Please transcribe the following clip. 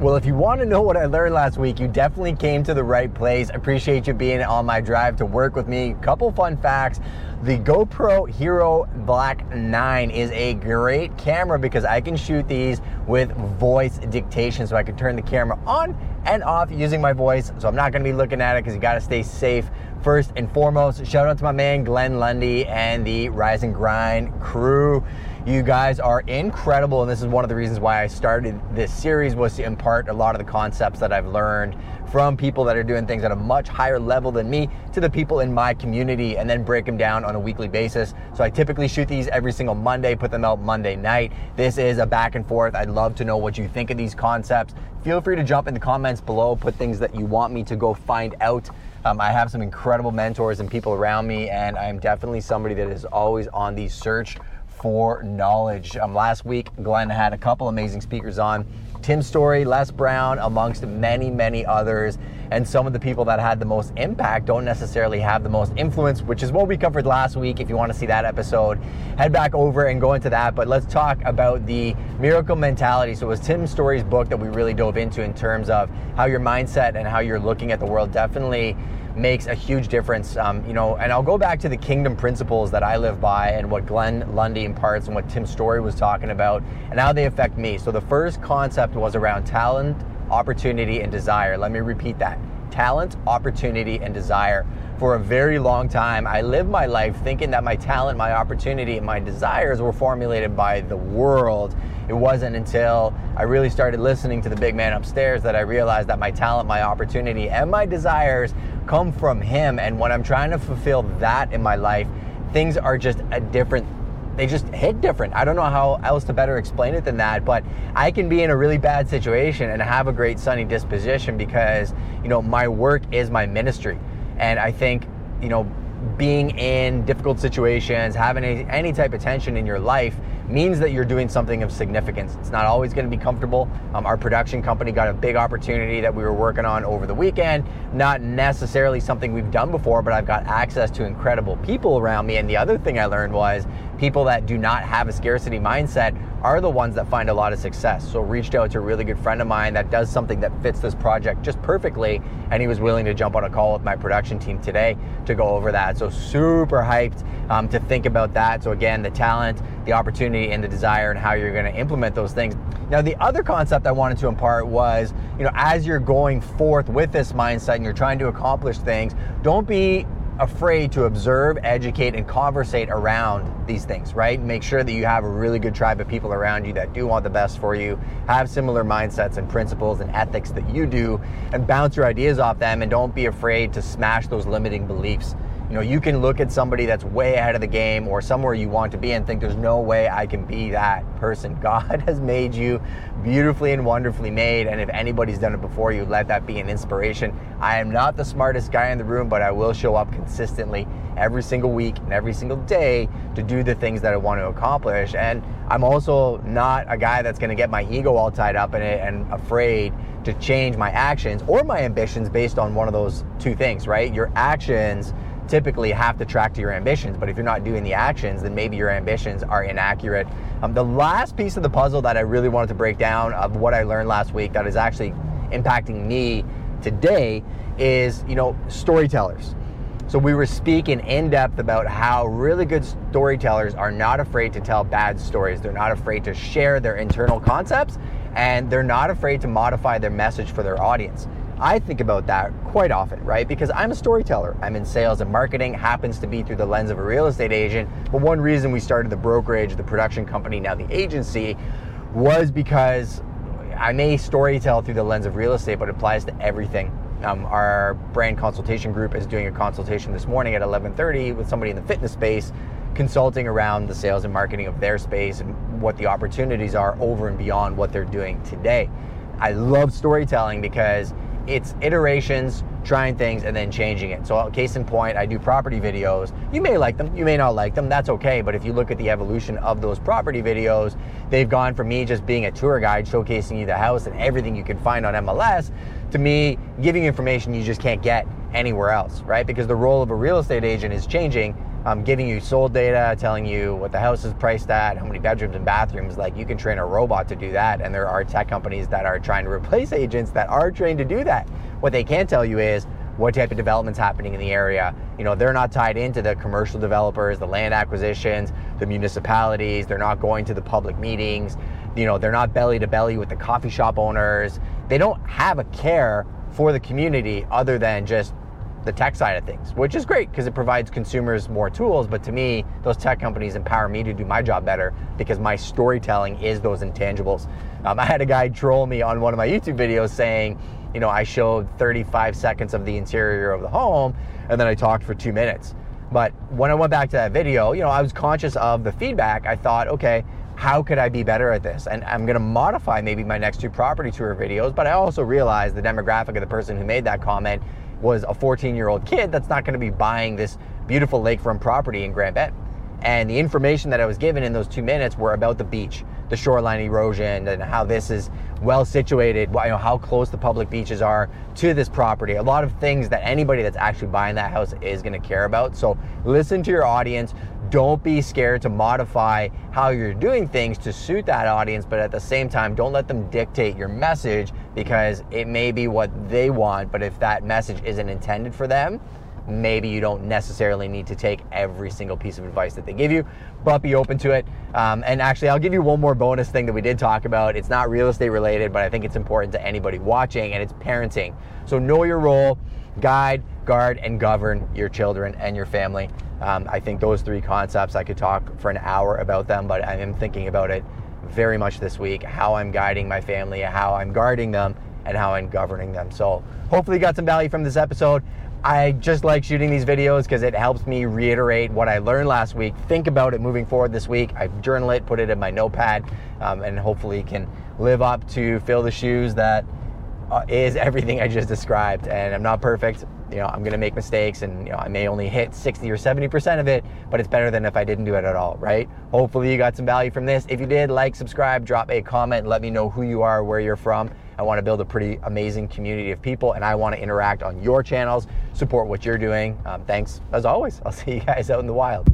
Well, if you want to know what I learned last week, you definitely came to the right place. Appreciate you being on my drive to work with me. Couple fun facts. The GoPro Hero Black 9 is a great camera because I can shoot these with voice dictation. So I can turn the camera on and off using my voice. So I'm not to be looking at it because you got to stay safe first and foremost. Shout out to my man Glenn Lundy and the Rise and Grind crew. You guys are incredible, and this is one of the reasons why I started this series was to impart a lot of the concepts that I've learned from people that are doing things at a much higher level than me to the people in my community and then break them down on a weekly basis. So I typically shoot these every single Monday, put them out Monday night. This is a back and forth. I'd love to know what you think of these concepts. Feel free to jump in the comments below, put things that you want me to go find out. Um, I have some incredible mentors and people around me, and I'm definitely somebody that is always on the search for knowledge. Um, last week, Glenn had a couple amazing speakers on Tim Storey, Les Brown, amongst many, many others. And some of the people that had the most impact don't necessarily have the most influence, which is what we covered last week. If you want to see that episode, head back over and go into that. But let's talk about the miracle mentality. So, it was Tim Storey's book that we really dove into in terms of how your mindset and how you're looking at the world definitely makes a huge difference. Um, you know, and I'll go back to the kingdom principles that I live by and what Glenn Lundy imparts and what Tim Storey was talking about and how they affect me. So the first concept was around talent, opportunity, and desire. Let me repeat that. Talent, opportunity, and desire. For a very long time, I lived my life thinking that my talent, my opportunity, and my desires were formulated by the world. It wasn't until I really started listening to the big man upstairs that I realized that my talent, my opportunity, and my desires come from him. And when I'm trying to fulfill that in my life, things are just a different they just hit different. I don't know how else to better explain it than that, but I can be in a really bad situation and have a great sunny disposition because, you know, my work is my ministry. And I think, you know, being in difficult situations, having any, any type of tension in your life means that you're doing something of significance. It's not always going to be comfortable. Um, our production company got a big opportunity that we were working on over the weekend. Not necessarily something we've done before, but I've got access to incredible people around me. And the other thing I learned was people that do not have a scarcity mindset are the ones that find a lot of success. So reached out to a really good friend of mine that does something that fits this project just perfectly, and he was willing to jump on a call with my production team today to go over that. So super hyped um, to think about that. So again, the talent, the opportunity, and the desire, and how you're going to implement those things. Now, the other concept I wanted to impart was, you know, as you're going forth with this mindset and you're trying to accomplish things, don't be afraid to observe, educate, and conversate around these things, right? Make sure that you have a really good tribe of people around you that do want the best for you, have similar mindsets and principles and ethics that you do, and bounce your ideas off them, and don't be afraid to smash those limiting beliefs you know, you can look at somebody that's way ahead of the game or somewhere you want to be and think there's no way I can be that person. God has made you beautifully and wonderfully made. And if anybody's done it before you, let that be an inspiration. I am not the smartest guy in the room, but I will show up consistently every single week and every single day to do the things that I want to accomplish. And I'm also not a guy that's going to get my ego all tied up in it and afraid to change my actions or my ambitions based on one of those two things, right? Your actions typically have to track to your ambitions. But if you're not doing the actions, then maybe your ambitions are inaccurate. Um, the last piece of the puzzle that I really wanted to break down of what I learned last week that is actually impacting me today is, you know, storytellers. So we were speaking in depth about how really good storytellers are not afraid to tell bad stories. They're not afraid to share their internal concepts and they're not afraid to modify their message for their audience. I think about that quite often, right? Because I'm a storyteller. I'm in sales and marketing, happens to be through the lens of a real estate agent. But one reason we started the brokerage, the production company, now the agency, was because I may storytell through the lens of real estate, but it applies to everything. Um, our brand consultation group is doing a consultation this morning at 11:30 with somebody in the fitness space, consulting around the sales and marketing of their space and what the opportunities are over and beyond what they're doing today. I love storytelling because it's iterations, trying things, and then changing it. So, uh, case in point, I do property videos. You may like them, you may not like them, that's okay. But if you look at the evolution of those property videos, they've gone from me just being a tour guide showcasing you the house and everything you can find on MLS to me giving information you just can't get anywhere else, right? Because the role of a real estate agent is changing um, giving you sold data, telling you what the house is priced at, how many bedrooms and bathrooms. Like you can train a robot to do that, and there are tech companies that are trying to replace agents that are trained to do that. What they can't tell you is what type of development's happening in the area. You know, they're not tied into the commercial developers, the land acquisitions, the municipalities. They're not going to the public meetings. You know, they're not belly to belly with the coffee shop owners. They don't have a care for the community other than just the tech side of things, which is great because it provides consumers more tools. But to me, those tech companies empower me to do my job better because my storytelling is those intangibles. Um, I had a guy troll me on one of my YouTube videos saying, you know, I showed 35 seconds of the interior of the home and then I talked for two minutes. But when I went back to that video, you know, I was conscious of the feedback. I thought, okay, how could I be better at this? And I'm gonna modify maybe my next two property tour videos, but I also realized the demographic of the person who made that comment was a 14 year old kid that's not gonna be buying this beautiful lakefront property in Grand Bend. And the information that I was given in those two minutes were about the beach, the shoreline erosion, and how this is well situated, you know, how close the public beaches are to this property. A lot of things that anybody that's actually buying that house is going to care about. So listen to your audience. Don't be scared to modify how you're doing things to suit that audience, but at the same time, don't let them dictate your message because it may be what they want, but if that message isn't intended for them, maybe you don't necessarily need to take every single piece of advice that they give you, but be open to it. Um, and actually, I'll give you one more bonus thing that we did talk about. It's not real estate related, but I think it's important to anybody watching, and it's parenting. So know your role, guide, guard, and govern your children and your family. Um, I think those three concepts, I could talk for an hour about them, but I am thinking about it very much this week how I'm guiding my family, how I'm guarding them, and how I'm governing them. So, hopefully, you got some value from this episode. I just like shooting these videos because it helps me reiterate what I learned last week. Think about it moving forward this week. I journal it, put it in my notepad, um, and hopefully can live up to fill the shoes that uh, is everything I just described. And I'm not perfect. You know, I'm going to make mistakes, and you know, I may only hit 60 or 70 percent of it, but it's better than if I didn't do it at all, right? Hopefully, you got some value from this. If you did, like, subscribe, drop a comment, let me know who you are, where you're from I want to build a pretty amazing community of people, and I want to interact on your channels, support what you're doing. Um, thanks as always. I'll see you guys out in the wild.